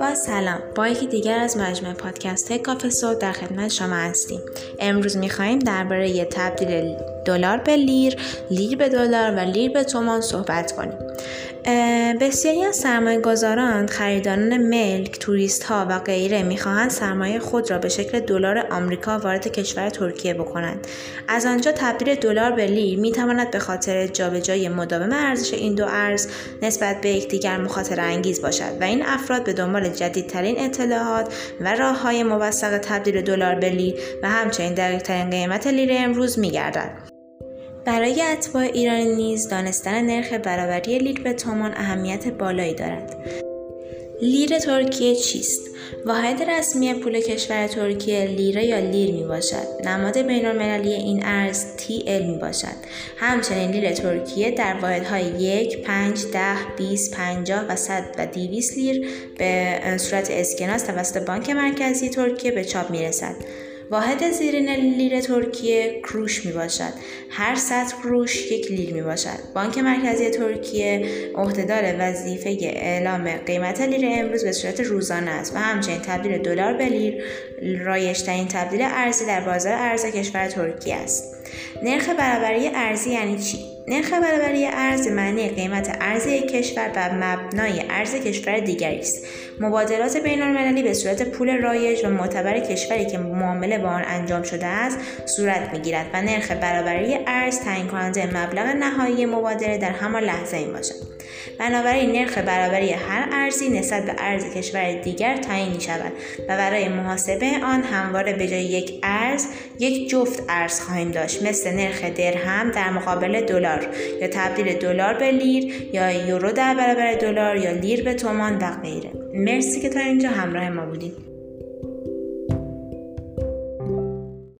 با سلام. با یکی دیگر از مجموعه پادکست کافه صوت در خدمت شما هستیم. امروز می‌خواهیم درباره تبدیل دلار به لیر لیر به دلار و لیر به تومان صحبت کنیم بسیاری از سرمایه گذاران، خریداران ملک، توریست ها و غیره می‌خواهند سرمایه خود را به شکل دلار آمریکا وارد کشور ترکیه بکنند. از آنجا تبدیل دلار به لیر می‌تواند به خاطر جابجایی مداوم ارزش این دو ارز نسبت به یکدیگر مخاطره انگیز باشد و این افراد به دنبال جدیدترین اطلاعات و راه های موثق تبدیل دلار به لیر و همچنین دقیقترین قیمت لیر امروز میگردد. برای اتباع ایرانی نیز دانستن نرخ برابری لیر به تومان اهمیت بالایی دارد. لیر ترکیه چیست؟ واحد رسمی پول کشور ترکیه لیره یا لیر می باشد. نماد بین این ارز TL می باشد. همچنین لیر ترکیه در واحدهای 1, 5, 10, 20, 50 و 100 و 200 لیر به صورت اسکناس توسط بانک مرکزی ترکیه به چاپ می رسد. واحد زیرین لیر ترکیه کروش می باشد. هر صد کروش یک لیر می باشد. بانک مرکزی ترکیه عهدهدار وظیفه اعلام قیمت لیر امروز به صورت روزانه است و همچنین تبدیل دلار به لیر رایجترین تبدیل ارزی در بازار ارز کشور ترکیه است. نرخ برابری ارزی یعنی چی؟ نرخ برابری ارز معنی قیمت ارز یک کشور بر مبنای ارز کشور دیگری است. مبادلات بین المللی به صورت پول رایج و معتبر کشوری که معامله با آن انجام شده است صورت می‌گیرد و نرخ برابری ارز تعیین کننده مبلغ نهایی مبادله در همان لحظه می باشد. بنابراین نرخ برابری هر ارزی نسبت به ارز کشور دیگر تعیین می شود و برای محاسبه آن همواره به جای یک ارز یک جفت ارز خواهیم داشت مثل نرخ درهم در مقابل دلار یا تبدیل دلار به لیر یا یورو در برابر دلار یا لیر به تومان و غیره مرسی که تا اینجا همراه ما بودید